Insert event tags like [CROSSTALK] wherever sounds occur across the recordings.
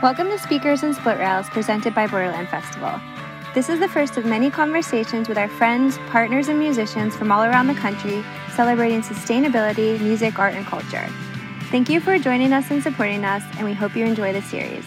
Welcome to Speakers and Split Rails presented by Borderland Festival. This is the first of many conversations with our friends, partners, and musicians from all around the country celebrating sustainability, music, art, and culture. Thank you for joining us and supporting us, and we hope you enjoy the series.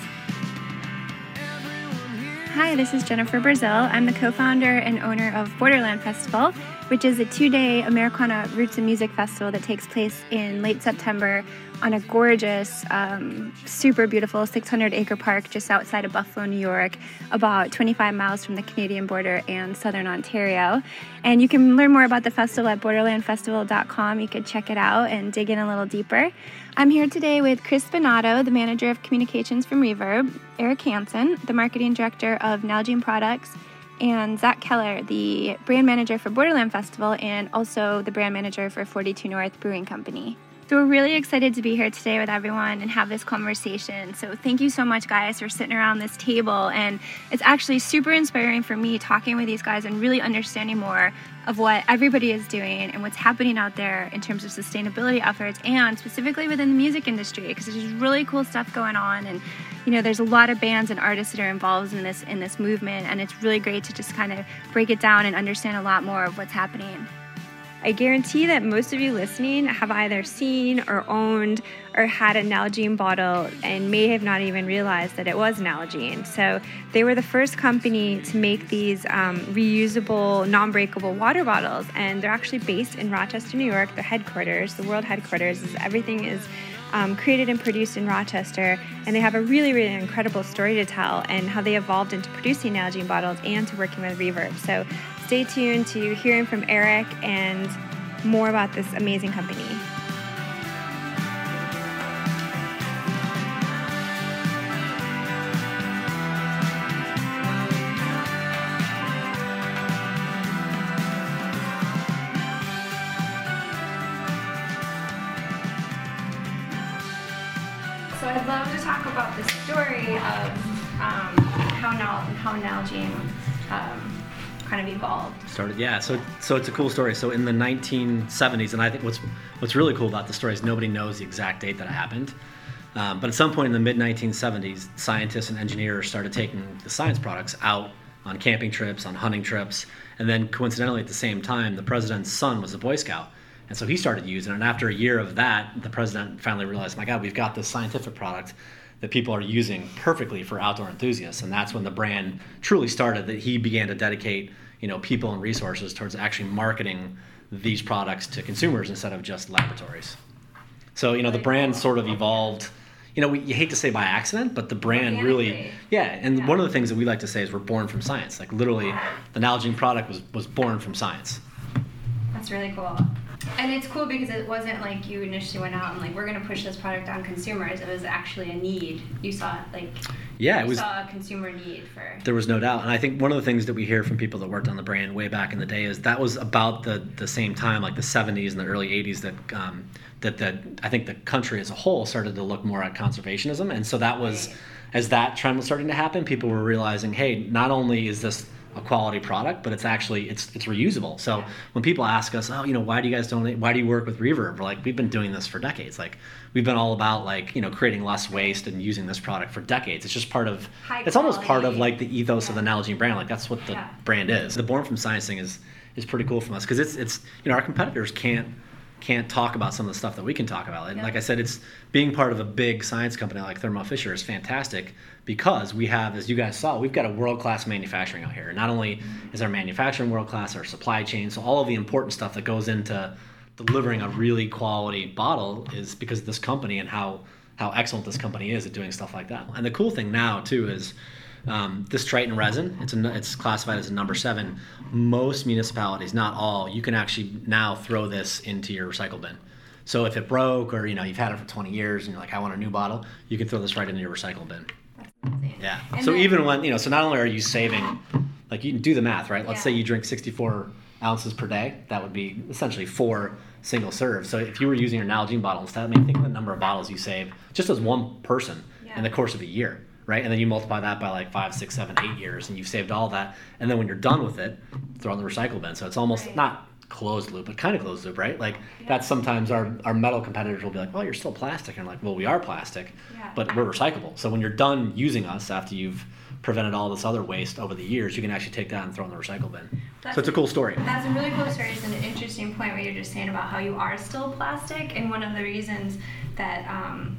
Hi, this is Jennifer Brazil. I'm the co founder and owner of Borderland Festival, which is a two day Americana Roots and Music Festival that takes place in late September on a gorgeous, um, super beautiful 600 acre park just outside of Buffalo, New York, about 25 miles from the Canadian border and southern Ontario. And you can learn more about the festival at borderlandfestival.com. You could check it out and dig in a little deeper. I'm here today with Chris Bonato, the manager of communications from Reverb, Eric Hansen, the marketing director of Nalgene Products, and Zach Keller, the brand manager for Borderland Festival and also the brand manager for 42 North Brewing Company. So we're really excited to be here today with everyone and have this conversation. So thank you so much, guys, for sitting around this table. And it's actually super inspiring for me talking with these guys and really understanding more of what everybody is doing and what's happening out there in terms of sustainability efforts and specifically within the music industry because there's really cool stuff going on and you know there's a lot of bands and artists that are involved in this in this movement and it's really great to just kind of break it down and understand a lot more of what's happening. I guarantee that most of you listening have either seen or owned or had a Nalgene bottle and may have not even realized that it was Nalgene. So they were the first company to make these um, reusable, non-breakable water bottles, and they're actually based in Rochester, New York. The headquarters, the world headquarters, is everything is. Um, created and produced in Rochester, and they have a really, really incredible story to tell and how they evolved into producing Nalgene bottles and to working with Reverb. So stay tuned to hearing from Eric and more about this amazing company. So I'd love to talk about the story of um, how Nal how Nalgene kind of evolved? Started, yeah. So, so it's a cool story. So in the 1970s, and I think what's what's really cool about the story is nobody knows the exact date that it happened. Um, but at some point in the mid 1970s, scientists and engineers started taking the science products out on camping trips, on hunting trips, and then coincidentally at the same time, the president's son was a Boy Scout. And so he started using it. And after a year of that, the president finally realized, my God, we've got this scientific product that people are using perfectly for outdoor enthusiasts. And that's when the brand truly started, that he began to dedicate you know people and resources towards actually marketing these products to consumers instead of just laboratories. So you know the brand sort of evolved. You know, we, you hate to say by accident, but the brand really, yeah. And yeah. one of the things that we like to say is we're born from science. Like literally, the Nalgene product was was born from science. That's really cool. And it's cool because it wasn't like you initially went out and like we're going to push this product on consumers. It was actually a need. You saw it like yeah, it was saw a consumer need for. There was no doubt, and I think one of the things that we hear from people that worked on the brand way back in the day is that was about the the same time, like the '70s and the early '80s, that um, that that I think the country as a whole started to look more at conservationism, and so that was right. as that trend was starting to happen, people were realizing, hey, not only is this a quality product, but it's actually it's it's reusable. So when people ask us, oh, you know, why do you guys donate? Why do you work with Reverb? We're like, we've been doing this for decades. Like we've been all about like you know creating less waste and using this product for decades. It's just part of High it's quality. almost part of like the ethos yeah. of the Nalgene brand. Like that's what the yeah. brand is. The Born from Science thing is is pretty cool from us because it's it's you know our competitors can't can't talk about some of the stuff that we can talk about. And yeah. like I said, it's being part of a big science company like Thermo Fisher is fantastic because we have, as you guys saw, we've got a world class manufacturing out here. Not only is our manufacturing world class, our supply chain, so all of the important stuff that goes into delivering a really quality bottle is because of this company and how how excellent this company is at doing stuff like that. And the cool thing now too is um, this Tritan resin, it's, a, it's classified as a number seven. Most municipalities, not all, you can actually now throw this into your recycle bin. So if it broke or you know you've had it for 20 years and you're like, I want a new bottle, you can throw this right into your recycle bin. Yeah. And so then, even when you know, so not only are you saving, like you can do the math, right? Let's yeah. say you drink 64 ounces per day. That would be essentially four single serves. So if you were using your Nalgene bottle instead, I mean, think of the number of bottles you save just as one person yeah. in the course of a year, right? And then you multiply that by like five, six, seven, eight years, and you've saved all that. And then when you're done with it, throw it in the recycle bin. So it's almost right. not closed loop, but kind of closed loop, right? Like yeah. that's sometimes our, our metal competitors will be like, well, you're still plastic. And I'm like, well, we are plastic, yeah. but we're recyclable. So when you're done using us after you've prevented all this other waste over the years, you can actually take that and throw in the recycle bin. That's so it's a cool story. That's a really cool story. It's an interesting point where you're just saying about how you are still plastic. And one of the reasons that um,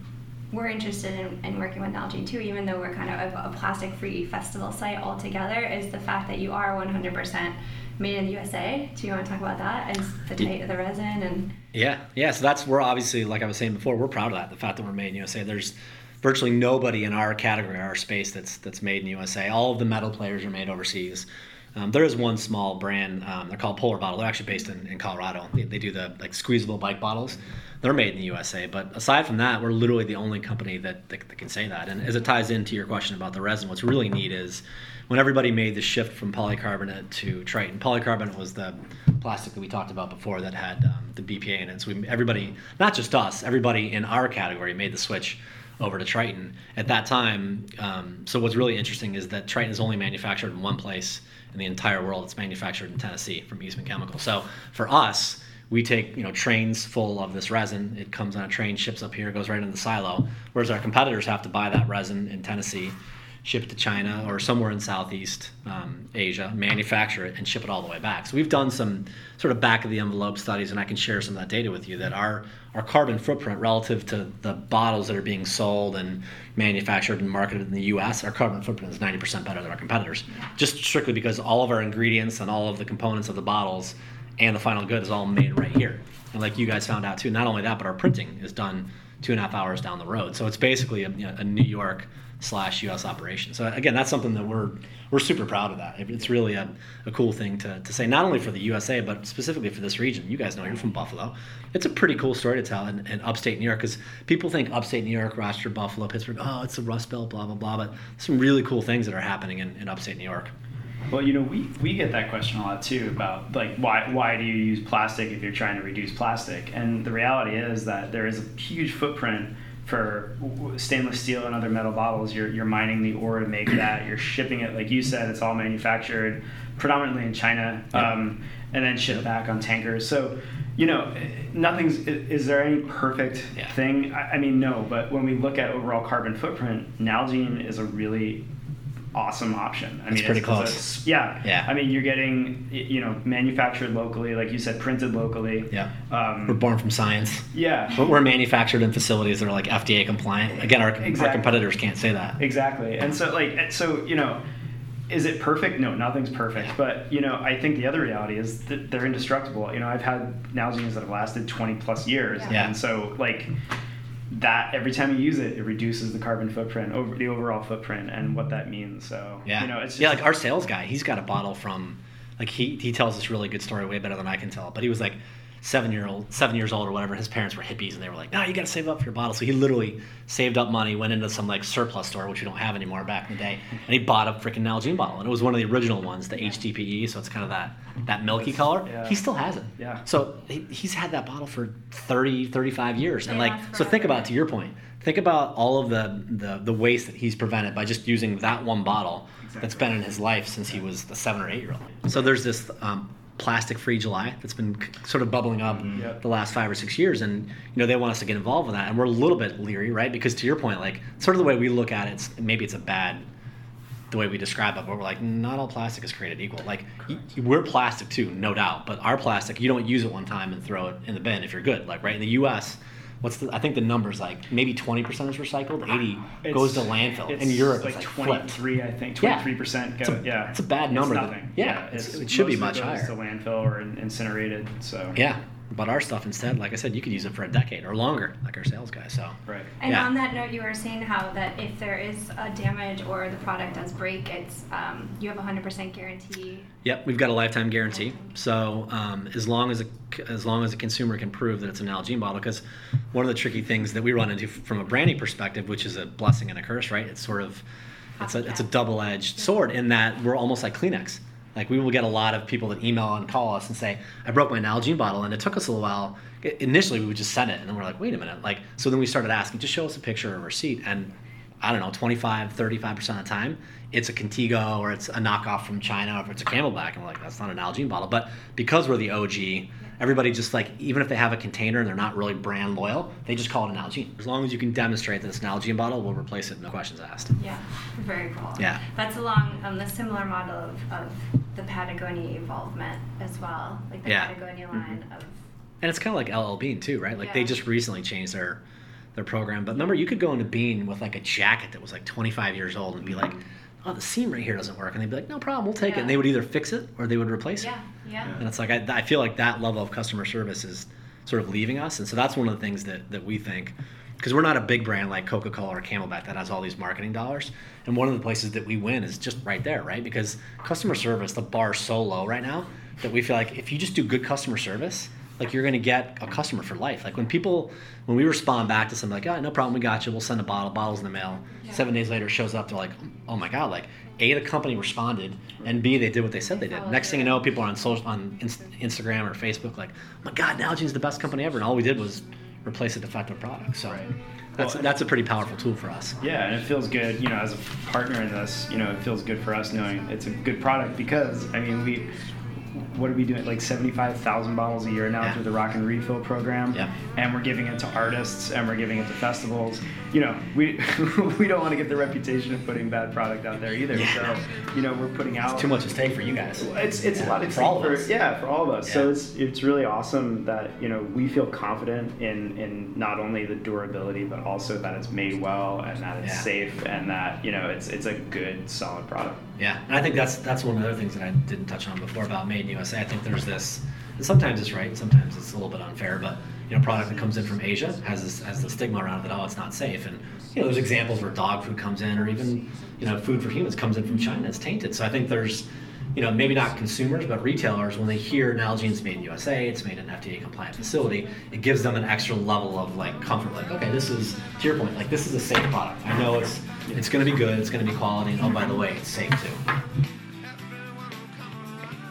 we're interested in, in, working with Nalgene too, even though we're kind of a, a plastic free festival site altogether, is the fact that you are 100% made in the USA. Do you want to talk about that and the type of the resin and? Yeah, yeah. So that's we're obviously like I was saying before, we're proud of that. The fact that we're made in USA. There's virtually nobody in our category, our space that's that's made in USA. All of the metal players are made overseas. Um, there is one small brand. Um, they're called Polar Bottle. They're actually based in, in Colorado. They, they, do the like squeezable bike bottles. They're made in the USA. But aside from that, we're literally the only company that, that, that can say that. And as it ties into your question about the resin, what's really neat is when everybody made the shift from polycarbonate to Tritan. Polycarbonate was the plastic that we talked about before that had um, the BPA in it. So we, everybody, not just us, everybody in our category made the switch over to Tritan at that time. Um, so what's really interesting is that Tritan is only manufactured in one place in the entire world. It's manufactured in Tennessee from Eastman Chemical. So for us, we take you know trains full of this resin. It comes on a train, ships up here, goes right into the silo. Whereas our competitors have to buy that resin in Tennessee ship it to China or somewhere in Southeast um, Asia, manufacture it, and ship it all the way back. So we've done some sort of back of the envelope studies, and I can share some of that data with you. That our our carbon footprint relative to the bottles that are being sold and manufactured and marketed in the U.S., our carbon footprint is 90% better than our competitors, just strictly because all of our ingredients and all of the components of the bottles and the final good is all made right here. And like you guys found out too, not only that, but our printing is done two and a half hours down the road. So it's basically a, you know, a New York slash U.S. operation. So again, that's something that we're we're super proud of. That it's really a, a cool thing to, to say, not only for the USA but specifically for this region. You guys know you're from Buffalo. It's a pretty cool story to tell in, in upstate New York because people think upstate New York, Rochester, Buffalo, Pittsburgh. Oh, it's the Rust Belt, blah blah blah. But some really cool things that are happening in, in upstate New York. Well, you know, we, we get that question a lot too about like why why do you use plastic if you're trying to reduce plastic? And the reality is that there is a huge footprint for stainless steel and other metal bottles, you're, you're mining the ore to make that. You're shipping it, like you said, it's all manufactured predominantly in China, yep. um, and then shipped back on tankers. So, you know, nothing's. Is there any perfect yeah. thing? I, I, mean, no. But when we look at overall carbon footprint, Nalgene is a really awesome option. I mean, pretty it's, close. It's yeah. Yeah. I mean, you're getting you know manufactured locally, like you said, printed locally. Yeah. Um, we're born from science. Yeah. But we're manufactured in facilities that are like FDA compliant. Again, our, exactly. our competitors can't say that. Exactly. And so like so you know. Is it perfect? No, nothing's perfect. But you know, I think the other reality is that they're indestructible. You know, I've had Nalgenes that have lasted 20 plus years, yeah. and so like that every time you use it, it reduces the carbon footprint over the overall footprint and what that means. So yeah, you know, it's yeah, like our sales guy, he's got a bottle from like he he tells this really good story way better than I can tell. But he was like seven year old, seven years old or whatever. His parents were hippies, and they were like, "No, you got to save up for your bottle." So he literally saved up money, went into some like surplus store, which we don't have anymore back in the day, and he bought a freaking Nalgene bottle, and it was one of the original ones, the HDPE. So it's kind of that that milky That's, color. Yeah. He still has it. Yeah. So he, he's had that bottle for 30, 35 years, and like, so think about to your point. Think about all of the, the the waste that he's prevented by just using that one bottle exactly. that's been in his life since he was a seven or eight year old. So there's this um, plastic free July that's been sort of bubbling up mm-hmm. yep. the last five or six years, and you know they want us to get involved with that, and we're a little bit leery, right? Because to your point, like sort of the way we look at it, it's, maybe it's a bad the way we describe it, but we're like, not all plastic is created equal. Like we're plastic too, no doubt, but our plastic, you don't use it one time and throw it in the bin if you're good. Like right in the U.S what's the, I think the number's like maybe 20% is recycled, 80 it's, goes to landfill. In Europe, like, like 23, flipped. I think 23% yeah. go, yeah. It's a bad number. It's nothing. yeah, yeah it should be much higher. to landfill or incinerated. So yeah, but our stuff instead, like I said, you could use it for a decade or longer, like our sales guy. So right. And yeah. on that note, you were saying how that if there is a damage or the product does break, it's um, you have a hundred percent guarantee. Yep, we've got a lifetime guarantee. So um, as long as a as long as a consumer can prove that it's an Nalgene bottle, because one of the tricky things that we run into from a branding perspective, which is a blessing and a curse, right? It's sort of it's a it's a double edged sword in that we're almost like Kleenex like we will get a lot of people that email and call us and say, "I broke my Nalgene bottle," and it took us a little while. Initially, we would just send it, and then we're like, "Wait a minute!" Like so, then we started asking, "Just show us a picture or a receipt." And I don't know, 25, 35% of the time, it's a Contigo or it's a knockoff from China or it's a CamelBak. And we're like, that's not an Nalgene bottle. But because we're the OG, everybody just like, even if they have a container and they're not really brand loyal, they just call it an Nalgene. As long as you can demonstrate that it's an Nalgene bottle, we'll replace it, and no questions asked. Yeah, very cool. Yeah. That's along um, the similar model of, of the Patagonia involvement as well, like the Yeah. Patagonia line of. And it's kind of like LL Bean too, right? Like they just recently changed their their program. But remember, you could go into Bean with like a jacket that was like 25 years old and be like, "Oh, the seam right here doesn't work," and they'd be like, "No problem, we'll take it." And they would either fix it or they would replace it. Yeah, yeah. And it's like I, I feel like that level of customer service is sort of leaving us, and so that's one of the things that that we think. Because we're not a big brand like Coca-Cola or CamelBak that has all these marketing dollars, and one of the places that we win is just right there, right? Because customer service, the bar is so low right now that we feel like if you just do good customer service, like you're going to get a customer for life. Like when people, when we respond back to something like, oh, no problem, we got you, we'll send a bottle, bottles in the mail. Yeah. Seven days later, shows up, they're like, oh my god, like a the company responded, and b they did what they said they did. Followed Next thing you know, people are on social, on Inst- Instagram or Facebook, like, oh my god, Nalgene's the best company ever, and all we did was replace a defective product. So that's Well, that's a pretty powerful tool for us. Yeah, and it feels good, you know, as a partner in this, you know, it feels good for us knowing it's a good product because, I mean, we, what are we doing? Like 75,000 bottles a year now Yeah. through the Rock and Refill program. Yeah. And we're giving it to artists and we're giving it to festivals. You know, we [LAUGHS] we don't want to get the reputation of putting bad product out there either. Yeah. So, you know, we're putting out It's Too much at stake for you guys. it's it's a lot of For all of for, us. yeah for all of us. So it's it's really awesome that you know we feel confident in in not only the durability but also that it's made well and that it's Yeah. safe and that you know it's it's a good solid product. Yeah, and I think that's that's one of the other things that I didn't touch on before about Made in USA. I think there's this, and sometimes it's right, sometimes it's a little bit unfair, but you know, product that comes in from Asia has this, has the stigma around it that oh, it's not safe, and you know, there's examples where dog food comes in, or even you know, food for humans comes in from China, it's tainted. So I think there's, you know, maybe not consumers, but retailers when they hear Nalgene's made in USA, it's made in an FDA compliant facility, it gives them an extra level of like comfort, like okay, this is to your point, like this is a safe product. I know it's it's going to be good, it's going to be quality, and oh by the way, it's safe too.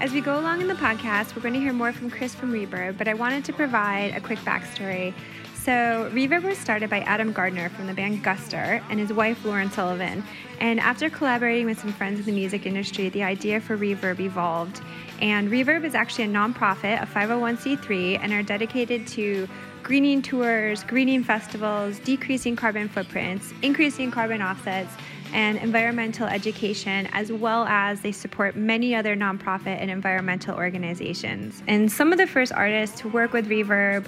As we go along in the podcast, we're going to hear more from Chris from Reverb, but I wanted to provide a quick backstory. So, Reverb was started by Adam Gardner from the band Guster and his wife Lauren Sullivan. And after collaborating with some friends in the music industry, the idea for Reverb evolved. And Reverb is actually a nonprofit, a 501c3, and are dedicated to greening tours, greening festivals, decreasing carbon footprints, increasing carbon offsets, and environmental education, as well as they support many other nonprofit and environmental organizations. And some of the first artists to work with Reverb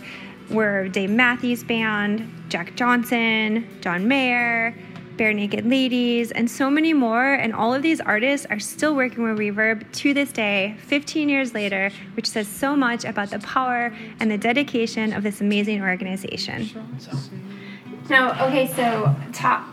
were Dave Matthews Band, Jack Johnson, John Mayer, Barenaked Ladies, and so many more. And all of these artists are still working with Reverb to this day, 15 years later, which says so much about the power and the dedication of this amazing organization. So. Now, okay, so top,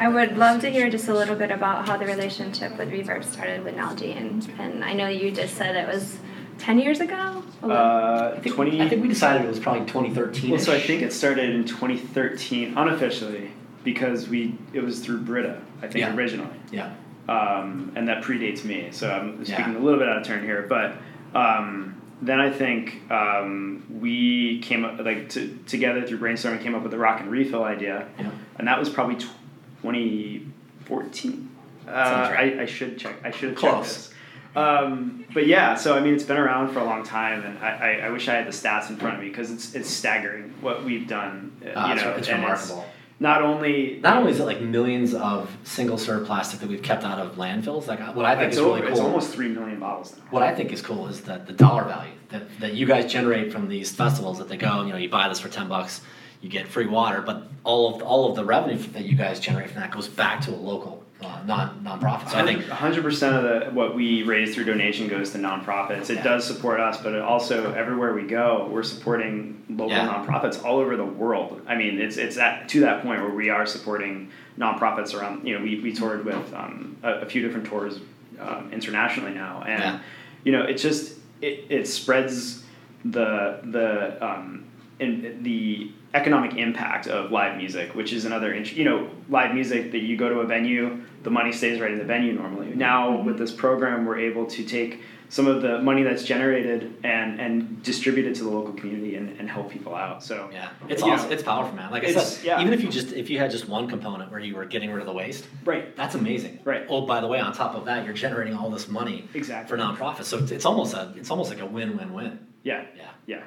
I would love to hear just a little bit about how the relationship with Reverb started with Nalgene. And, and I know you just said it was 10 years ago? Uh, I think, 20. I think we decided it was probably 2013. well, so I think it started in 2013 unofficially because we it was through Brita I think Yeah. originally. Yeah. um, and that predates me. So I'm speaking Yeah. a little bit out of turn here, but um, then I think um, we came up like to, together through brainstorming, came up with the rock and refill idea, Yeah. and that was probably 2014. Uh, right. I, I should check. I should check this. Um, but yeah, so I mean, it's been around for a long time, and I, I, I wish I had the stats in front of me because it's it's staggering what we've done. uh, Ah, you it's- know, it's and remarkable. Not only Not only is it like millions of single serve plastic that we've kept out of landfills, like what I think is really over, cool. it's almost three million bottles now. what I think is cool is that the dollar value that, that you guys generate from these festivals that they go, you know, you buy this for ten bucks, you get free water, but all of all of the revenue that you guys generate from that goes back to a local uh, non nonprofit. So I think hundred percent of the what we raise through donation goes to nonprofits. It Yeah. does support us, but it also everywhere we go, we're supporting local Yeah. nonprofits all over the world. I mean, it's it's at, to that point where we are supporting nonprofits around. You know, we, we toured with um, a, a few different tours um, internationally now, and Yeah. you know, it just it, it spreads the the um, in the economic impact of live music, which is another, int- you know, live music that you go to a venue, the money stays right in the venue normally. Now Mm-hmm. with this program, we're able to take some of the money that's generated and and distribute it to the local community and, and help people out. So Yeah, it's you know, awesome. It's powerful, man. Like I said, yeah. even if you just if you had just one component where you were getting rid of the waste, right, that's amazing. Right. Oh, by the way, on top of that, you're generating all this money Exactly. for nonprofits. So it's, it's almost a it's almost like a win-win-win. yeah, Yeah. yeah,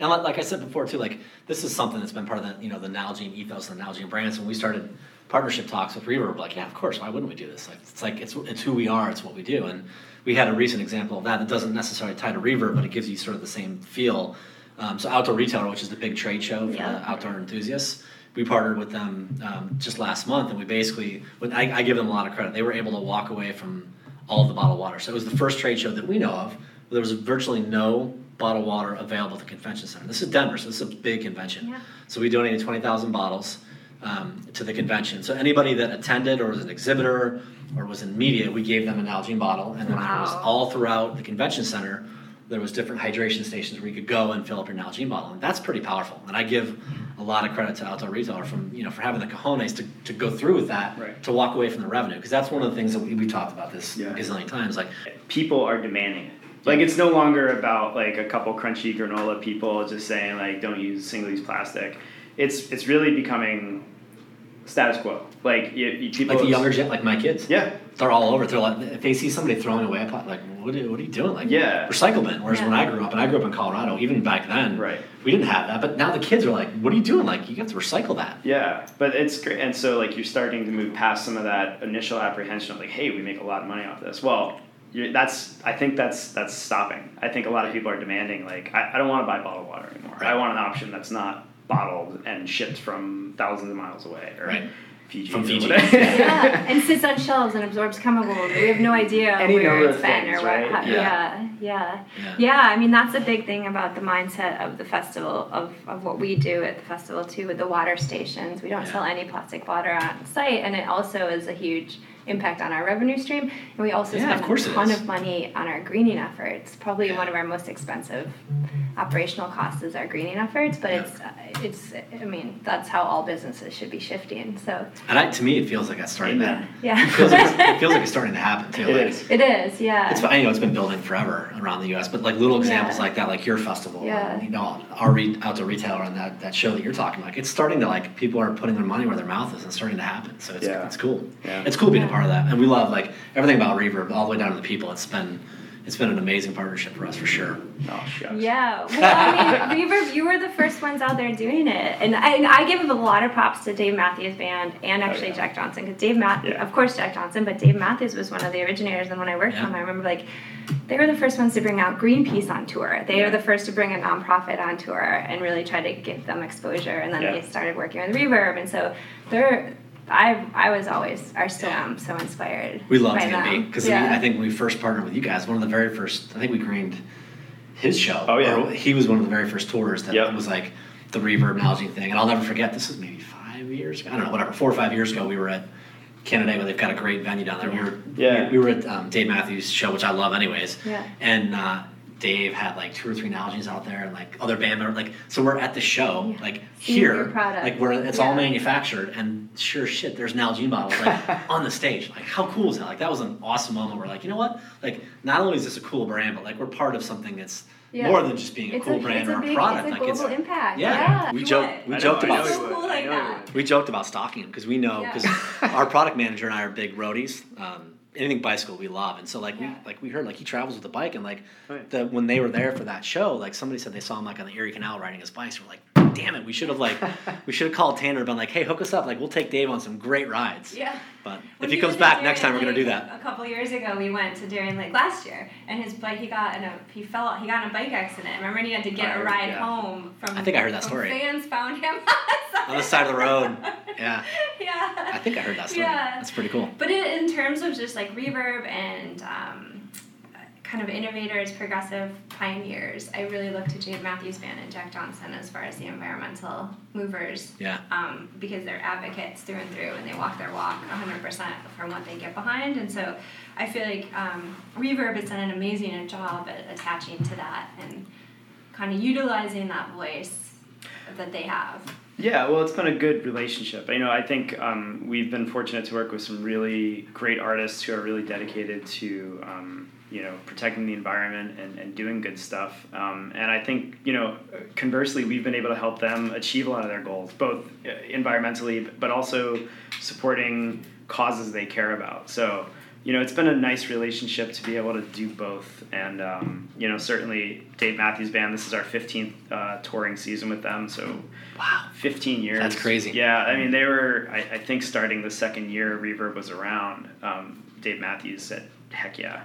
And like, like I said before too, like this is something that's been part of the you know the Nalgene ethos and the Nalgene brands. When we started partnership talks with Reverb, like yeah, of course, why wouldn't we do this? Like it's like it's it's who we are, it's what we do. And we had a recent example of that. It doesn't necessarily tie to Reverb, but it gives you sort of the same feel. Um, so Outdoor Retailer, which is the big trade show for Yeah. the outdoor enthusiasts, we partnered with them um, just last month, and we basically, with, I, I give them a lot of credit. They were able to walk away from all of the bottled water. So it was the first trade show that we know of. Where there was virtually no bottled water available at the convention center. This is Denver, so this is a big convention. Yeah. So we donated 20,000 bottles um, to the convention. So anybody that attended or was an exhibitor or was in media, we gave them an Nalgene bottle, and then there was all throughout the convention center. There was different hydration stations where you could go and fill up your Nalgene bottle, and that's pretty powerful. And I give a lot of credit to Outdoor Retailer from you know for having the cojones to, to go through with that, Right. to walk away from the revenue, because that's one of the things that we, we talked about this Yeah. a gazillion times. Like, people are demanding it. Like it's no longer about like a couple crunchy granola people just saying like don't use single use plastic. It's it's really becoming status quo. Like you, you, people like the younger gen, like my kids, Yeah, they're all over. They're like, if they see somebody throwing away a pot, like, what are, what are you doing? Like, Yeah. recycle bin. Whereas when I grew up, and I grew up in Colorado, even back then, Right. we didn't have that. But now the kids are like, what are you doing? Like, you have to recycle that. yeah. But it's great, and so like you're starting to move past some of that initial apprehension of like, hey, we make a lot of money off this. Well. You're, that's. I think that's that's stopping. I think a lot of people are demanding like, I, I don't want to buy bottled water anymore. Right. I want an option that's not bottled and shipped from thousands of miles away or Right. Fiji. From Fiji. [LAUGHS] yeah, and sits on shelves and absorbs chemicals. We have no idea [LAUGHS] Any where number it's of been things, or what. right? Yeah. yeah, yeah, Yeah. yeah. I mean, that's a big thing about the mindset of the festival of, of what we do at the festival too with the water stations. We don't Yeah. sell any plastic water on site, and it also is a huge impact on our revenue stream. And we also Yeah, spend a ton is. of money on our greening efforts. Probably one of our most expensive operational costs is our greening efforts, but Yeah. it's uh, it's. I mean, that's how all businesses should be shifting. So And I, to me, it feels like it's starting to. Yeah. It feels, like it's, it feels like it's starting to happen too. It like, is. It is, yeah. It's I know it's been building forever around the U.S., but like little examples Yeah. like that, like your festival, Yeah. you know, our re- outdoor retailer and that, that show that you're talking about, it's starting to like people are putting their money where their mouth is, and it's starting to happen. So it's, Yeah. it's cool. Yeah. It's cool being a part of that, and we love like everything about Reverb, all the way down to the people. It's been it's been an amazing partnership for us for sure. Oh shucks. Yeah, well, I mean, [LAUGHS] Reverb, you were the first ones out there doing it, and I, and I give a lot of props to Dave Matthews Band and oh, actually Oh, yeah. Jack Johnson because Dave Math, Yeah. of course Jack Johnson, but Dave Matthews was one of the originators, and when I worked Yeah. for him, I remember like they were the first ones to bring out Greenpeace on tour. They were the first to bring a nonprofit on tour and really try to give them exposure, and then Yeah. they started working with Reverb, and so they're. I I was always, I still Yeah. am so inspired. We love by DMB because Yeah. I think when we first partnered with you guys, one of the very first, I think we greened his show. Oh, yeah. He was one of the very first tours that Yep. was like the reverb Nalgene thing, and I'll never forget. This was maybe five years ago. I don't know, whatever, four or five years ago. We were at Canandaigua, where they've got a great venue down there. We were Yeah. we, we were at um, Dave Matthews' show, which I love, anyways. Yeah. And uh, Dave had like two or three Nalgenes out there, and like other band members. Like so, we're at the show, Yeah. like Seeing here, your product. like where it's all manufactured, and sure shit, there's Nalgene bottles like [LAUGHS] on the stage. Like how cool is that? Like that was an awesome moment. Where like you know what? Like not only is this a cool brand, but like we're part of something that's Yeah. more than just being a It's cool a, brand or a a big, product. It's a like global impact. yeah. Yeah. We You joke- we joked know, about- know So cool I like know you that. we joked about stocking them because we know Yeah. because our product manager and I are big roadies. Um, anything bicycle we love, and so like Yeah. we like we heard like he travels with a bike, and like Right. the when they were there for that show, like somebody said they saw him like on the Erie Canal riding his bike. So we're like, damn it, we should have like we should have called Tanner and been like, hey, hook us up, like we'll take Dave on some great rides. Yeah. But When if he comes back next time, we're gonna do that. A couple years ago, we went to Darien Lake last year, and his bike he got in a he fell he got in a bike accident. Remember, and he had to get I a heard- ride yeah. home from. I think I heard that story. Fans found him [LAUGHS] On the side of the road. Yeah, yeah. I think I heard that story. Yeah. That's pretty cool. But in, in terms of just like reverb and um, kind of innovators, progressive pioneers, I really look to Dave Matthews Band and Jack Johnson as far as the environmental movers. Yeah. Um, because they're advocates through and through and they walk their walk 100% from what they get behind. And so I feel like um, Reverb has done an amazing job at attaching to that and kind of utilizing that voice. that they have. Yeah, well, it's been a good relationship. You know, I think um, we've been fortunate to work with some really great artists who are really dedicated to, um, you know, protecting the environment and, and doing good stuff. Um, and I think, you know, conversely, we've been able to help them achieve a lot of their goals, both uh, environmentally, but also supporting causes they care about. So, you know, it's been a nice relationship to be able to do both. And, um, you know, certainly Dave Matthews Band, this is our 15th uh, touring season with them. So, Wow. 15 years. That's crazy. Yeah, I mean, they were, I, I think, starting the second year Reverb was around. Um, Dave Matthews said, heck yeah.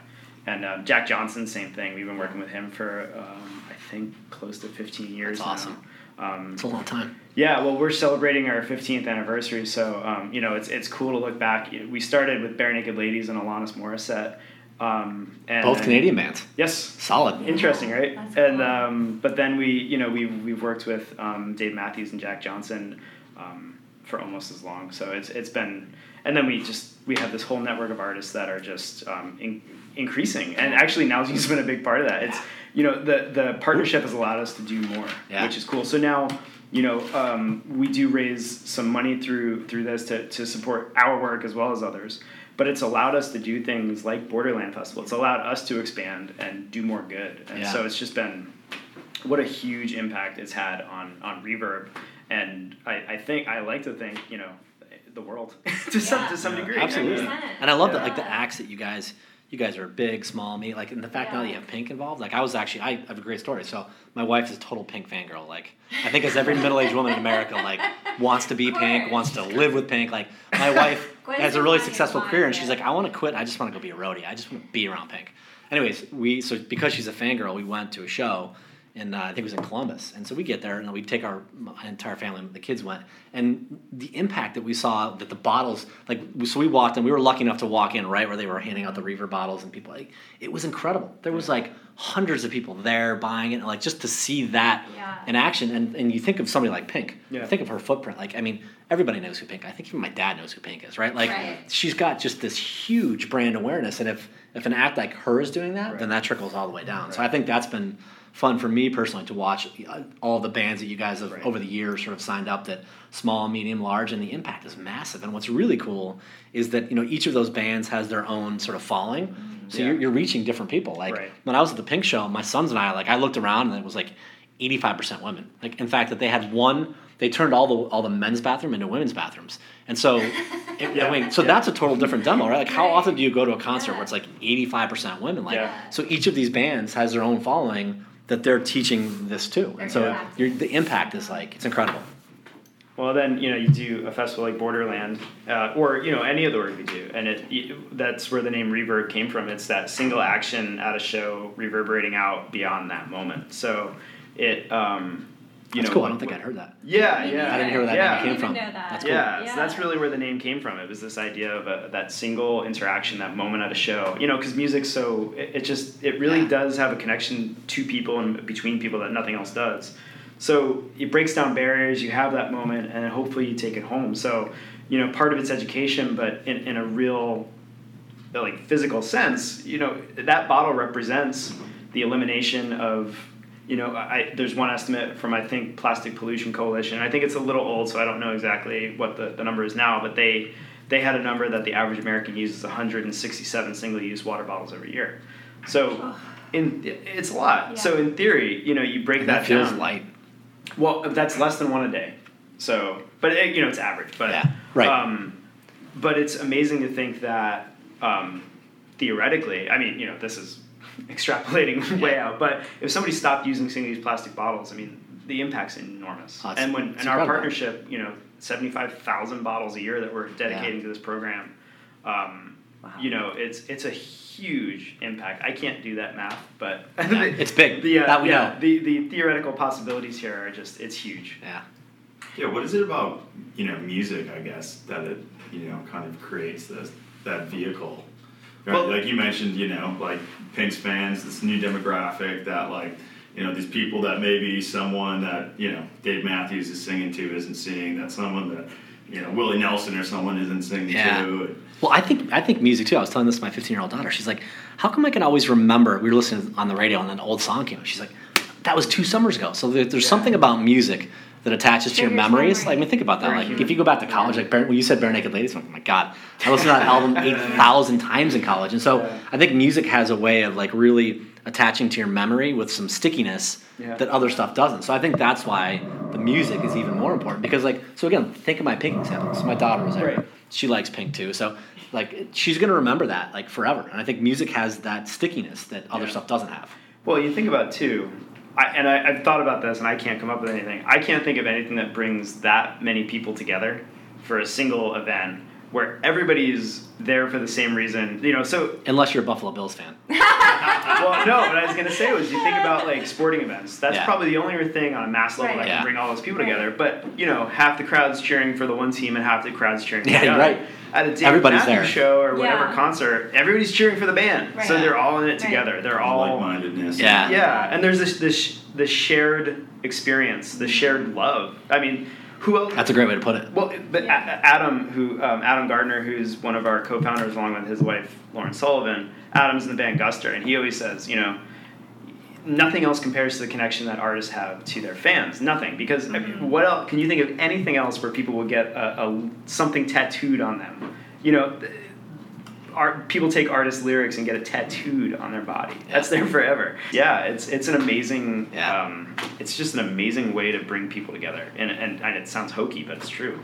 And um, Jack Johnson, same thing. We've been working with him for, um, I think, close to 15 years That's awesome. now. Um, It's a long time. yeah, well, we're celebrating our 15th anniversary, so um, you know it's it's cool to look back. We started with Barenaked Ladies and Alanis Morissette, um, and Both then- Canadian bands. Yes, Solid. interesting, right? That's And cool. um, but then we, you know, we've we've worked with um, Dave Matthews and Jack Johnson um, for almost as long. So it's it's been, and then we just we have this whole network of artists that are just um, in, increasing, and actually Nalgene's [LAUGHS] been a big part of that. It's you know the the partnership has allowed us to do more, Yeah. which is cool. So now. You know, um, we do raise some money through through this to, to support our work as well as others but it's allowed us to do things like Borderland Festival. It's allowed us to expand and do more good. And Yeah. so it's just been what a huge impact it's had on on Reverb. And I, I think I like to think, you know, the world [LAUGHS] to some to some Yeah. degree. Absolutely. 100%. And I love that, like the acts that you guys, you guys are big, small, me. Like, and the fact now that you have Pink involved. Like, I was actually, I have a great story. So my wife is a total Pink fangirl. Like, I think as every middle-aged woman in America, like, wants to be Pink, wants to live with Pink. Like, my wife [LAUGHS] has a really successful career, and she's like, I want to quit. I just want to go be a roadie. I just want to be around Pink. Anyways, we so because she's a fangirl, we went to a show and uh, I think it was in Columbus. And so we get there and we take our my entire family, the kids went, and the impact that we saw that the bottles, like so we walked and we were lucky enough to walk in right where they were handing out the Reverb bottles and people like it was incredible. There was like hundreds of people there buying it, and like just to see that Yeah. in action. And and you think of somebody like Pink, Yeah. think of her footprint. Like I mean, everybody knows who Pink. I think even my dad knows who Pink is, right? Like Right. she's got just this huge brand awareness, and if if an act like her is doing that, Right. then that trickles all the way down. So I think that's been fun for me personally to watch uh, all the bands that you guys have Right. over the years sort of signed up that small, medium, large, and the impact is massive. And what's really cool is that you know each of those bands has their own sort of following. So Yeah. you're, you're reaching different people. Like Right. when I was at the Pink Show, my sons and I like I looked around and it was like 85% women. Like in fact that they had one they turned all the all the men's bathroom into women's bathrooms. And so [LAUGHS] it, Yeah. I mean so Yeah. that's a total different demo, right? Like how often do you go to a concert where it's like 85% women? Like so each of these bands has their own following that they're teaching this too. And so you're, the impact is like it's incredible. Well, then you know you do a festival like Borderland, uh, or you know any of the work we do, and it you, that's where the name Reverb came from. It's that single action at a show reverberating out beyond that moment. So it, um, you That's know, cool. I don't think I'd heard that. Yeah, yeah. I didn't hear where that yeah. name came from. know that. That's cool. Yeah, Yeah. so that's really where the name came from. It was this idea of a, that single interaction, that moment at a show. You know, because music's so it, it just it really Yeah. does have a connection to people and between people that nothing else does. So it breaks down barriers. You have that moment, and hopefully you take it home. So you know, part of it's education, but in, in a real like physical sense, you know, that bottle represents the elimination of, you know, I, there's one estimate from I think Plastic Pollution Coalition. I think it's a little old, so I don't know exactly what the, the number is now, but they they had a number that the average American uses 167 single-use water bottles every year. So, in it's a lot. So in theory, you know, you break And that, that feels down. light. Well, that's less than one a day. So, but it, you know, it's average. But Yeah, right. Um, but it's amazing to think that um, theoretically, I mean, you know, this is extrapolating [LAUGHS] way out. But if somebody stopped using single-use plastic bottles, I mean, the impact's enormous. Oh, and when it's and our partnership, you know, seventy-five thousand bottles a year that we're dedicating to this program. Um, Wow. You know, it's it's a huge impact. I can't do that math, but [LAUGHS] Yeah, it's big. [LAUGHS] The, uh, That we yeah, know. The the theoretical possibilities here are just it's huge. Yeah. Yeah, what is it about you know music? I guess that it you know kind of creates this that vehicle. Right? Well- like you mentioned, you know, like Pink's fans, this new demographic that like you know these people that maybe someone that you know Dave Matthews is singing to isn't seeing, that someone that you know Willie Nelson or someone isn't singing Yeah. to. Well, I think I think music too. I was telling this to my 15 year old daughter. She's like, "How come I can always remember?" We were listening on the radio and an old song came. She's like, "That was two summers ago." So there, there's Yeah. something about music that attaches to your Triggers memories. memory. Like, I mean, think about that. Very Like, human. if you go back to college, like Bare, when you said "Barenaked Ladies," I'm like, oh my god, I listened to that [LAUGHS] album eight thousand times in college, and so Yeah. I think music has a way of like really attaching to your memory with some stickiness Yeah. that other stuff doesn't. So I think that's why the music is even more important because, like, so again, think of my Pink example. So my daughter was there. Right. She likes Pink too, so like she's gonna remember that like forever. And I think music has that stickiness that other Yeah. stuff doesn't have. Well, you think about too, I, and I, I've thought about this, and I can't come up with anything. I can't think of anything that brings that many people together for a single event where everybody's there for the same reason. You know, so Unless you're a Buffalo Bills fan. [LAUGHS] well, no. What I was gonna say was, you think about like sporting events. That's Yeah. probably the only thing on a mass level Right. that Yeah. can bring all those people Right. together. But you know, half the crowd's cheering for the one team, and half the crowd's cheering for Yeah, the other. right. At a Dave Everybody's Matthews there. show or whatever Yeah. concert, everybody's cheering for the band, Right. so they're all in it Right. together. They're all like-mindedness. Yeah. yeah, and there's this this this shared experience, the shared love. I mean, who else? That's a great way to put it. Well, but A- A- Adam, who um, Adam Gardner, who's one of our co-founders, along with his wife Lauren Sullivan, Adam's in the band Guster, and he always says, you know, nothing else compares to the connection that artists have to their fans. Nothing, because I mean, what else? Can you think of anything else where people will get a, a something tattooed on them? You know. Th- Art, people take artist lyrics and get it tattooed on their body. That's there forever. Yeah, it's it's an amazing. Yeah. Um, it's just an amazing way to bring people together, and, and and it sounds hokey, but it's true.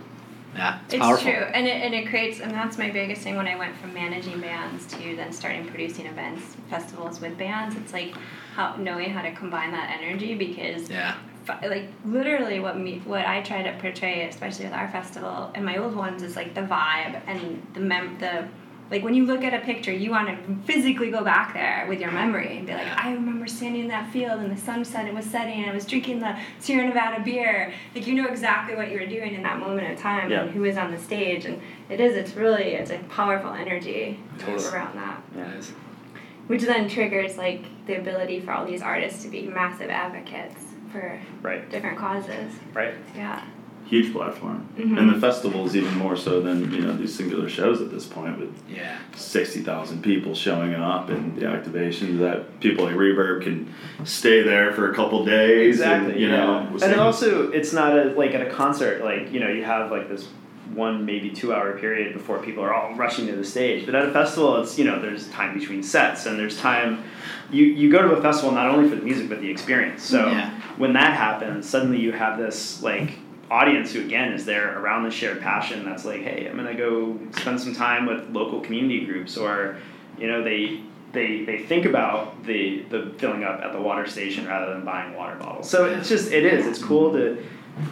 Yeah, it's, It's powerful. true, and it, and it creates, and that's my biggest thing when I went from managing bands to then starting producing events, festivals with bands. It's like how knowing how to combine that energy because Yeah. like literally what me what I try to portray, especially with our festival and my old ones, is like the vibe and the mem the like when you look at a picture, you want to physically go back there with your memory and be like, I remember standing in that field and the sunset it was setting and I was drinking the Sierra Nevada beer. Like you know exactly what you were doing in that moment of time Yeah. and who was on the stage and it is it's really it's a powerful energy Totally. around that Yeah. which then triggers like the ability for all these artists to be massive advocates for Right. different causes. Right. Yeah. Huge platform. Mhm. And the festival's even more so than, you know, these singular shows at this point with Yeah. 60,000 people showing up and the activations that people like Reverb can stay there for a couple days. Exactly. And, you know, And it also, it's not a, like at a concert, like, you know, you have like this one, maybe two hour period before people are all rushing to the stage. But at a festival, it's, you know, there's time between sets and there's time. You, you go to a festival not only for the music, but the experience. So Yeah. when that happens, suddenly you have this, like, audience who again is there around the shared passion that's like hey i'm gonna go spend some time with local community groups or you know they they they think about the the filling up at the water station rather than buying water bottles so it's just it is it's cool to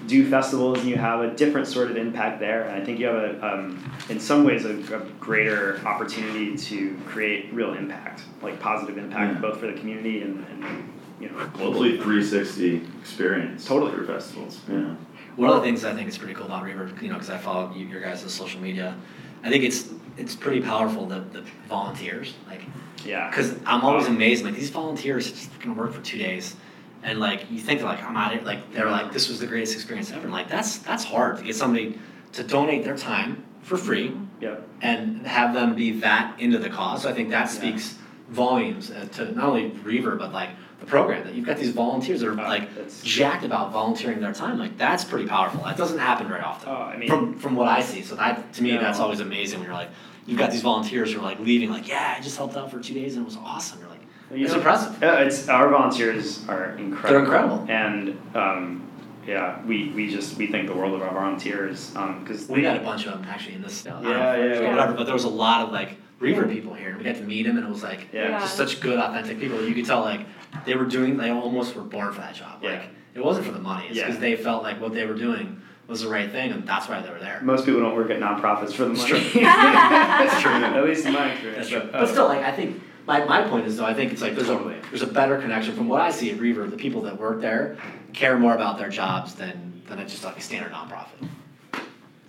do festivals and you have a different sort of impact there and i think you have a um, in some ways a, a greater opportunity to create real impact like positive impact Yeah. both for the community and, and you know globally 360 experience. Totally. For festivals. Yeah. One of the things I think is pretty cool about Reverb, you know, because I follow you, your guys' social media, I think it's it's pretty powerful the the volunteers, like, yeah because I'm always amazed, like these volunteers just gonna work for two days, and like you think like I'm out here, like they're like this was the greatest experience ever, and like that's that's hard to get somebody to donate their time for free yep and have them be that into the cause. So I think that speaks volumes uh, to not only Reverb but like the program that you've got these volunteers that are like jacked about volunteering their time. Like that's pretty powerful. That doesn't happen very often. Oh, I mean- from from what I see. So that to me No. that's always amazing when you're like you've got these volunteers who are like leaving like yeah I just helped out for two days and it was awesome. You're like You it's know, impressive. It's our volunteers are incredible. They're incredible. and um, yeah, we, we just we think the world of our volunteers because We got a bunch of them actually in this. Uh, Yeah, yeah, yeah. Whatever, but there was a lot of like Reverb people here. And we got to meet them, and it was like Yeah. just such good, authentic people. You could tell like they were doing. They almost were born for that job. Yeah. Like it wasn't for the money. It's Yeah. because they felt like what they were doing was the right thing, and that's why they were there. most people don't work at nonprofits for the It's money. true. [LAUGHS] That's true. At least in my experience. That's true. But, But uh, still, like I think my, my point is though, I think it's like there's Totally. a there's a better connection from what I see at Reverb. The people that work there care more about their jobs than than a just like a standard nonprofit.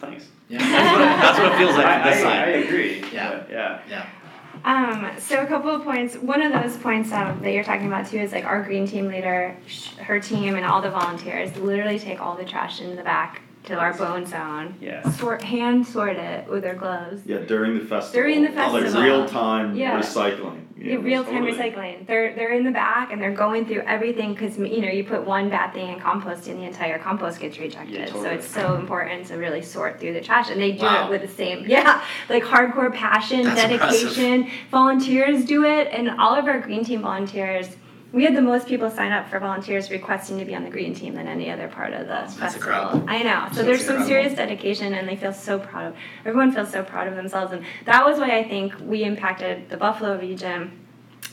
thanks. Yeah, that's what it, that's what it feels like I, from this I, side. I agree. Yeah. yeah. Yeah. Um, so a couple of points. One of those points um, that you're talking about too is like our green team leader, her team, and all the volunteers literally take all the trash in the back to our bone zone. Yeah. Sort hand sort it with their gloves. Yeah, during the festival. During the festival. Like real time Yeah. recycling. Yeah, real time recycling. They're they're in the back and they're going through everything because you know you put one bad thing in compost and the entire compost gets rejected. Yeah, So it's so important to really sort through the trash and they do Wow. it with the same [LAUGHS] yeah like hardcore passion, That's dedication. Volunteers do it and all of our green team volunteers. We had the most people sign up for volunteers requesting to be on the green team than any other part of the That's festival. I know. So there's some serious dedication and they feel so proud of everyone feels so proud of themselves and that was why I think we impacted the Buffalo region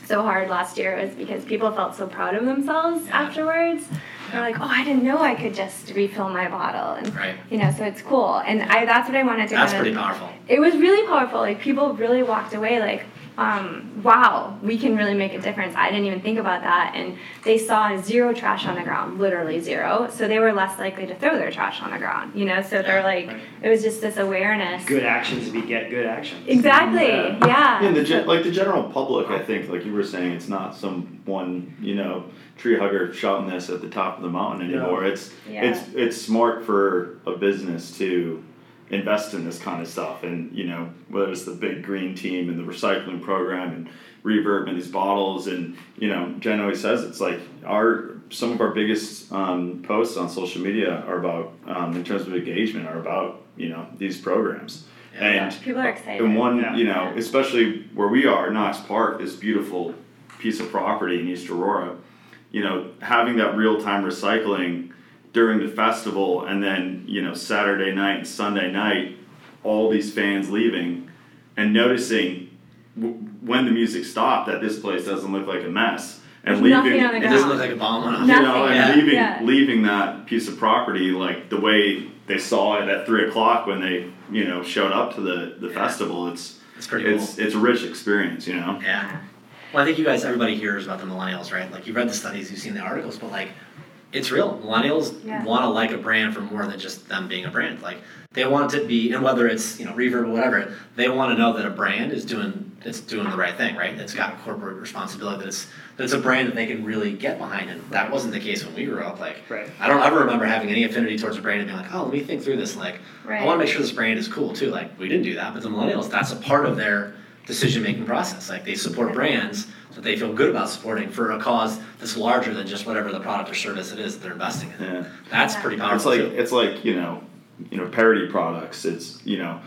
so hard last year was because people felt so proud of themselves Yeah. afterwards. They're like, "Oh, I didn't know I could just refill my bottle," and Right. you know, so it's cool. And I that's what I wanted to. That's kind of, pretty powerful. It was really powerful. Like people really walked away like, um, "Wow, we can really make a difference." I didn't even think about that, and they saw zero trash on the ground, literally zero. So they were less likely to throw their trash on the ground. You know, so they're like, Right. it was just this awareness. Good actions beget good actions. Exactly. Yeah. Yeah. Yeah, and the gen- like the general public, I think, like you were saying, it's not some one, you know, tree hugger shouting this at the top of the mountain Yeah. anymore. It's Yeah. it's it's smart for a business to invest in this kind of stuff, and you know, whether it's the big green team and the recycling program and reverb and these bottles, and you know, Jen always says it's like our some of our biggest um, posts on social media are about um, in terms of engagement are about you know these programs. Yeah. And People are excited. and one, Yeah. you know, especially where we are, Knox Park, this beautiful piece of property in East Aurora, you know, having that real time recycling during the festival and then, you know, Saturday night and Sunday night, all these fans leaving and noticing w- when the music stopped that this place doesn't look like a mess. And There's leaving, on the It doesn't look like a bomb went off. you know, Nothing. and Yeah. leaving Yeah. leaving that piece of property like the way they saw it at three o'clock when they you know showed up to the the Yeah. festival. It's It's pretty it's it's a rich experience, you know. Yeah. Well, I think you guys, everybody hears about the millennials, right? Like you've read the studies, you've seen the articles, but like, it's real. Millennials Yeah. want to like a brand for more than just them being a brand. Like they want to be, and whether it's you know Reverb or whatever, they want to know that a brand is doing it's doing the right thing, right? It's got corporate responsibility. That it's that it's a brand that they can really get behind. And that wasn't the case when we grew up. Like Right. I don't ever remember having any affinity towards a brand and being like, oh, let me think through this. Like Right. I want to make sure this brand is cool too. Like we didn't do that, but the millennials, that's a part of their decision making process. Like they support brands that they feel good about supporting for a cause that's larger than just whatever the product or service it is that they're investing in. Yeah. That's Yeah. pretty It's like too. it's like you know, you know, parody products. It's you know,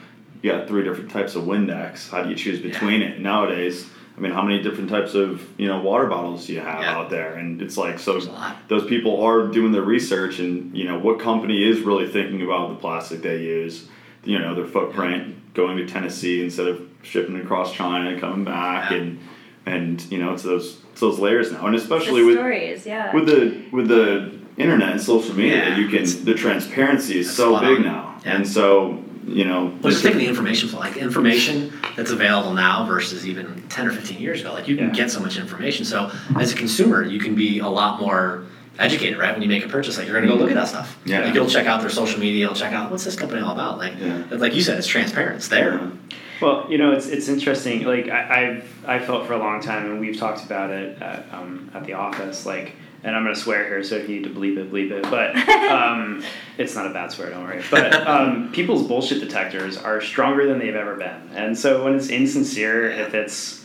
you got three different types of Windex. How do you choose between it nowadays? I mean, how many different types of you know water bottles do you have Yeah. out there? And it's like so There's a lot. those people are doing their research, and you know what company is really thinking about the plastic they use. You know their footprint going to Tennessee instead of shipping across China, coming back, Yeah. and and you know it's those it's those layers now, and the especially with stories, yeah. with the with the internet and social media, Yeah, you can the transparency is so big on. now, Yeah. and so you know. Well, just taking the information flow, like information that's available now versus even 10 or 15 years ago. Like you can Yeah. get so much information. So as a consumer, you can be a lot more educated, right? When you make a purchase, like you're going to go look at that stuff. Yeah. Like you'll check out their social media, you'll check out what's this company all about. Like, Yeah. like you said, it's transparent. It's there. Well, you know, it's it's interesting. Like I, I've I felt for a long time, and we've talked about it at, um, at the office. Like, and I'm gonna swear here, so if you need to bleep it, bleep it. But [LAUGHS] um, it's not a bad swear, don't worry. But um, people's bullshit detectors are stronger than they've ever been, and so when it's insincere, if it's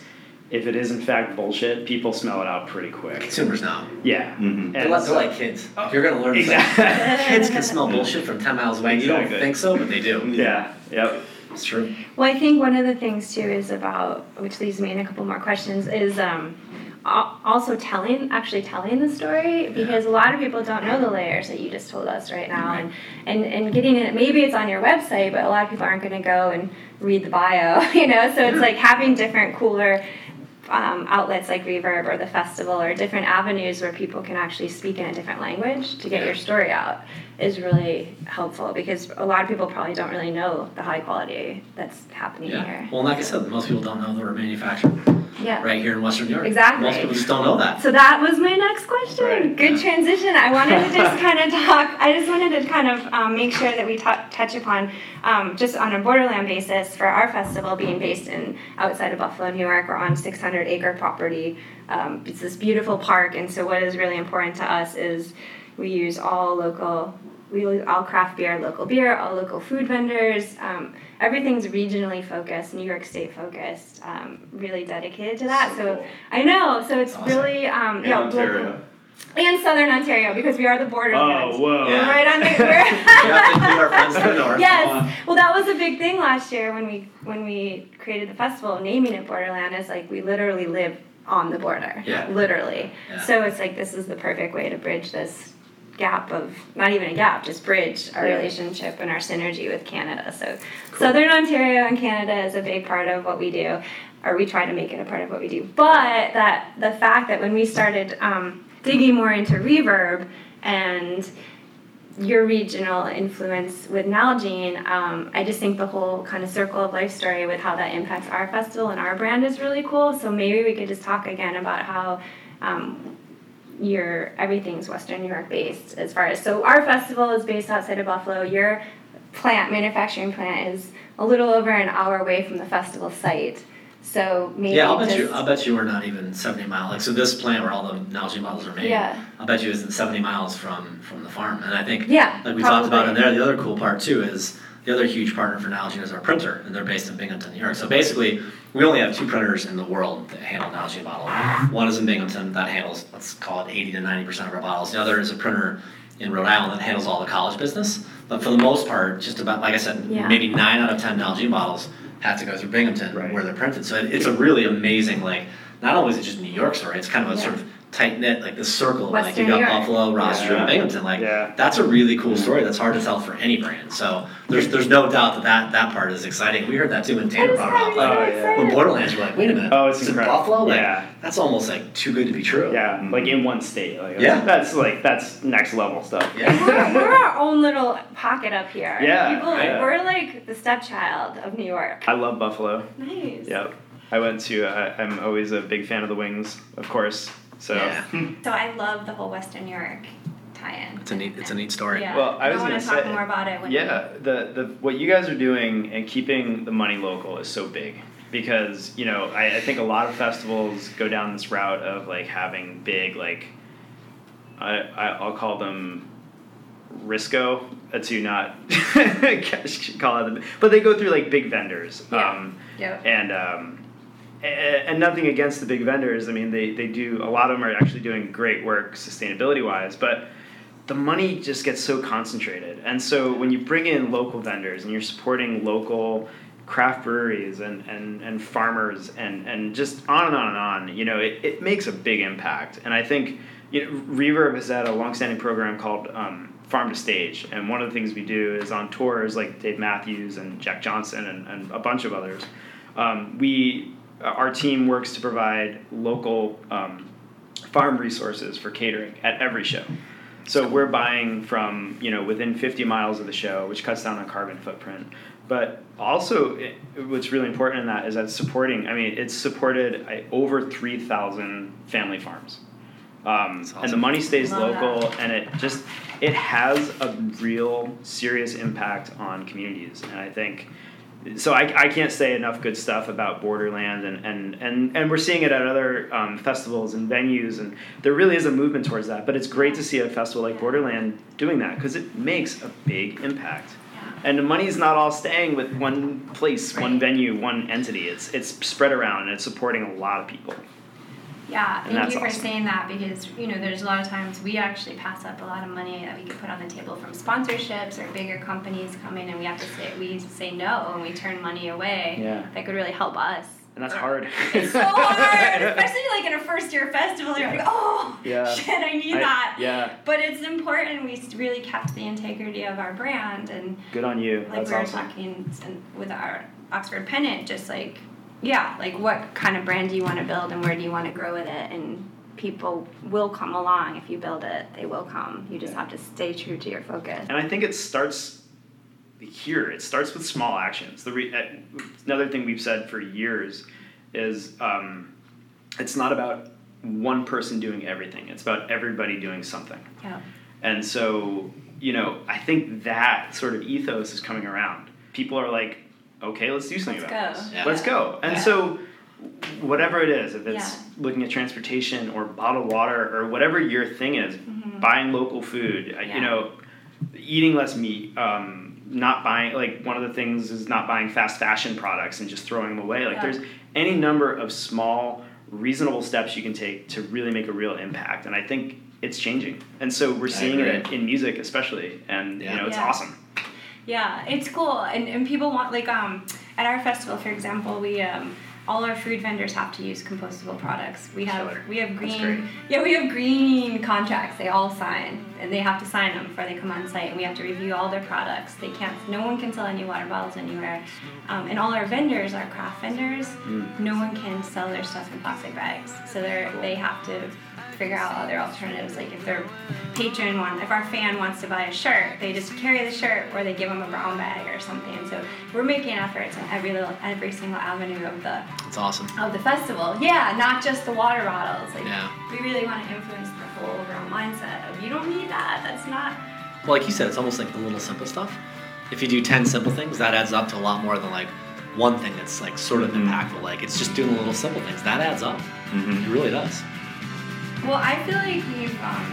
if it is in fact bullshit, people smell it out pretty quick. Consumers now. Yeah, Mhm. They're and like, they're like kids. If you're going to learn to Exactly. kids can smell bullshit from 10 miles away. You don't think so, but they do. yeah, yep. It's true. Well, I think one of the things too is about, which leads me in a couple more questions, is um, also telling, actually telling the story, because a lot of people don't know the layers that you just told us right now, and and and getting it. Maybe it's on your website, but a lot of people aren't going to go and read the bio, [LAUGHS] you know. So it's like having different cooler. Um, outlets like Reverb or the festival or different avenues where people can actually speak in a different language to get your story out is really helpful because a lot of people probably don't really know the high quality that's happening Yeah. here. Well, like I said, most people don't know that we're manufactured Yeah. right here in Western New York. Exactly. Most people just don't know that. So that was my next question. Right. Good transition. I wanted to just [LAUGHS] kind of talk. I just wanted to kind of um, make sure that we ta- touch upon um, just on a borderland basis for our festival being based in outside of Buffalo, New York. We're on 600 acre property. Um, it's this beautiful park, and so what is really important to us is we use all local we all craft beer, local beer, all local food vendors. Um, everything's regionally focused, New York State focused, um, really dedicated to that. So, So. I know. So it's Awesome. really um, And yeah, Ontario. local- and Southern Ontario because we are the border. Oh, whoa. We're Yeah. right on the. [LAUGHS] We have to include our friends to the [LAUGHS] north. Yes. Well, that was a big thing last year when we when we created the festival, naming it Borderland is like we literally live on the border. Yeah. Literally. Yeah. So it's like this is the perfect way to bridge this gap of not even a gap, just bridge our Yeah. relationship and our synergy with Canada. So Southern Ontario and Canada is a big part of what we do, or we try to make it a part of what we do. But that the fact that when we started um, digging more into reverb and your regional influence with Nalgene, um, I just think the whole kind of circle of life story with how that impacts our festival and our brand is really cool. So maybe we could just talk again about how um, your everything's Western New York based as far as so our festival is based outside of Buffalo. Your plant manufacturing plant is a little over an hour away from the festival site. So maybe Yeah, I'll bet just, you. I'll bet you we're not even seventy miles. Like so, this plant where all the Nalgene bottles are made. Yeah. I'll bet you isn't seventy miles from from the farm. And I think, Yeah, like we talked about in there, the other cool part too is the other huge partner for Nalgene is our printer, and they're based in Binghamton, New York. So basically, we only have two printers in the world that handle Nalgene bottle. One is in Binghamton that handles let's call it eighty to ninety percent of our bottles. The other is a printer in Rhode Island that handles all the college business. But for the most part, just about like I said, Yeah. maybe nine out of ten Nalgene bottles have to go through Binghamton Right. where they're printed. So it, it's a really amazing like. Not only is it just New York story, it's kind of a Yeah. sort of tight knit like this circle. like you got New York. Buffalo, Rochester, Yeah. and Binghamton. Like Yeah. that's a really cool story. That's hard to tell for any brand. So there's there's no doubt that that, that part is exciting. We heard that too when Tanner brought it up. Like, Oh, yeah. when. Borderlands, you're like, wait a minute. Oh, it's in incredible. Buffalo. Like, Yeah. that's almost like too good to be true. Yeah, mm-hmm. like in one state. Like Yeah. that's like that's next level stuff. Yeah. we're, we're our own little pocket up here. Yeah, People, yeah. we're like the stepchild of New York. I love Buffalo. Nice. Yep. I went to. I, I'm always a big fan of the Wings, of course. So. Yeah. So I love the whole Western New York tie-in. It's a neat it's a neat story. Yeah. Well, I was gonna talk say- more about it. When Yeah, the, the what you guys are doing and keeping the money local is so big because you know I, I think a lot of festivals go down this route of like having big like I, I I'll call them Risco to not [LAUGHS] call it, but they go through like big vendors. Yeah. Um, Yep. and um, a- and nothing against the big vendors. I mean, they, they do a lot of them are actually doing great work sustainability wise, but the money just gets so concentrated. And so when you bring in local vendors and you're supporting local craft breweries and, and, and farmers and, and just on and on and on, you know, it, it makes a big impact. And I think you know, Reverb has had a longstanding program called um, Farm to Stage. And one of the things we do is on tours like Dave Matthews and Jack Johnson and, and a bunch of others. Um, we, our team works to provide local um, farm resources for catering at every show. So we're buying from you know within 50 miles of the show, which cuts down on carbon footprint. But also, it, what's really important in that is that supporting. I mean, it's supported uh, over 3,000 family farms, um, That's and the money stays Love local, and it just it has a real serious impact on communities. And I think so I, I can't say enough good stuff about Borderland and, and, and, and we're seeing it at other um, festivals and venues and there really is a movement towards that but it's great to see a festival like Borderland doing that because it makes a big impact. And the money's not all staying with one place one venue one entity. It's it's spread around and it's supporting a lot of people Yeah, And thank you for awesome. saying that because you know there's a lot of times we actually pass up a lot of money that we could put on the table from sponsorships or bigger companies come in and we have to say we say no and we turn money away Yeah. that could really help us. and that's hard It's so [LAUGHS] hard, especially like in a first year festival. You're like, oh Yeah. [LAUGHS] shit, I need I- that. yeah But it's important. We really kept the integrity of our brand and good on you like that's we were awesome talking with our Oxford pennant, just like yeah, like what kind of brand do you want to build and where do you want to grow with it and people will come along if you build it. They will come. You just have to stay true to your focus. And I think it starts here. It starts with small actions. The re- uh, another thing we've said for years is um, it's not about one person doing everything. It's about everybody doing something. Yeah. And so, you know, I think that sort of ethos is coming around. People are like, okay, let's do something Let's about go. this. Yeah. Let's go. And Yeah. so, whatever it is, if it's Yeah. looking at transportation or bottled water or whatever your thing is, Mhm. buying local food, uh, Yeah. you know, eating less meat. Um, not buying like one of the things is not buying fast fashion products and just throwing them away. Like Yeah. there's any number of small, reasonable steps you can take to really make a real impact. And I think it's changing. And so we're seeing it in music especially. And Yeah. you know, it's Yeah. awesome. Yeah, it's cool, and, and people want like um at our festival, for example, we um all our food vendors have to use compostable products. We have Killer. we have green yeah we have green contracts. They all sign, and they have to sign them before they come on site. And we have to review all their products. They can't. No one can sell any water bottles anywhere, um, and all our vendors, our craft vendors, Mm. no one can sell their stuff in plastic bags. So they're they have to figure out other alternatives. Like if their patron want, if our fan wants to buy a shirt, they just carry the shirt, or they give them a brown bag or something. So we're making efforts in every little, every single avenue of the It's awesome. of the festival. Yeah, not just the water bottles. Like Yeah. we really want to influence the whole overall mindset of you don't need that. That's not. Well, like you said, it's almost like the little simple stuff. If you do 10 simple things, that adds up to a lot more than like one thing that's like sort of Mhm. impactful. Like it's just doing the little simple things. That adds up. Mhm. It really does. Well, I feel like we've um,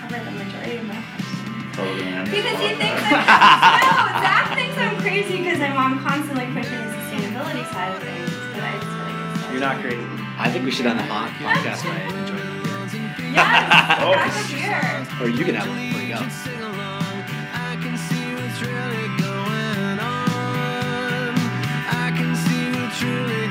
covered the majority of my questions. Totally. Because he Love thinks that. [LAUGHS] I'm, no, Zach thinks I'm crazy because I'm, I'm constantly pushing the sustainability side of things. But I just feel like it's You're not crazy. I think we should end the pod- podcast by enjoying that beer. [LAUGHS] Yes, oh. that's a Or you can have one you go. truly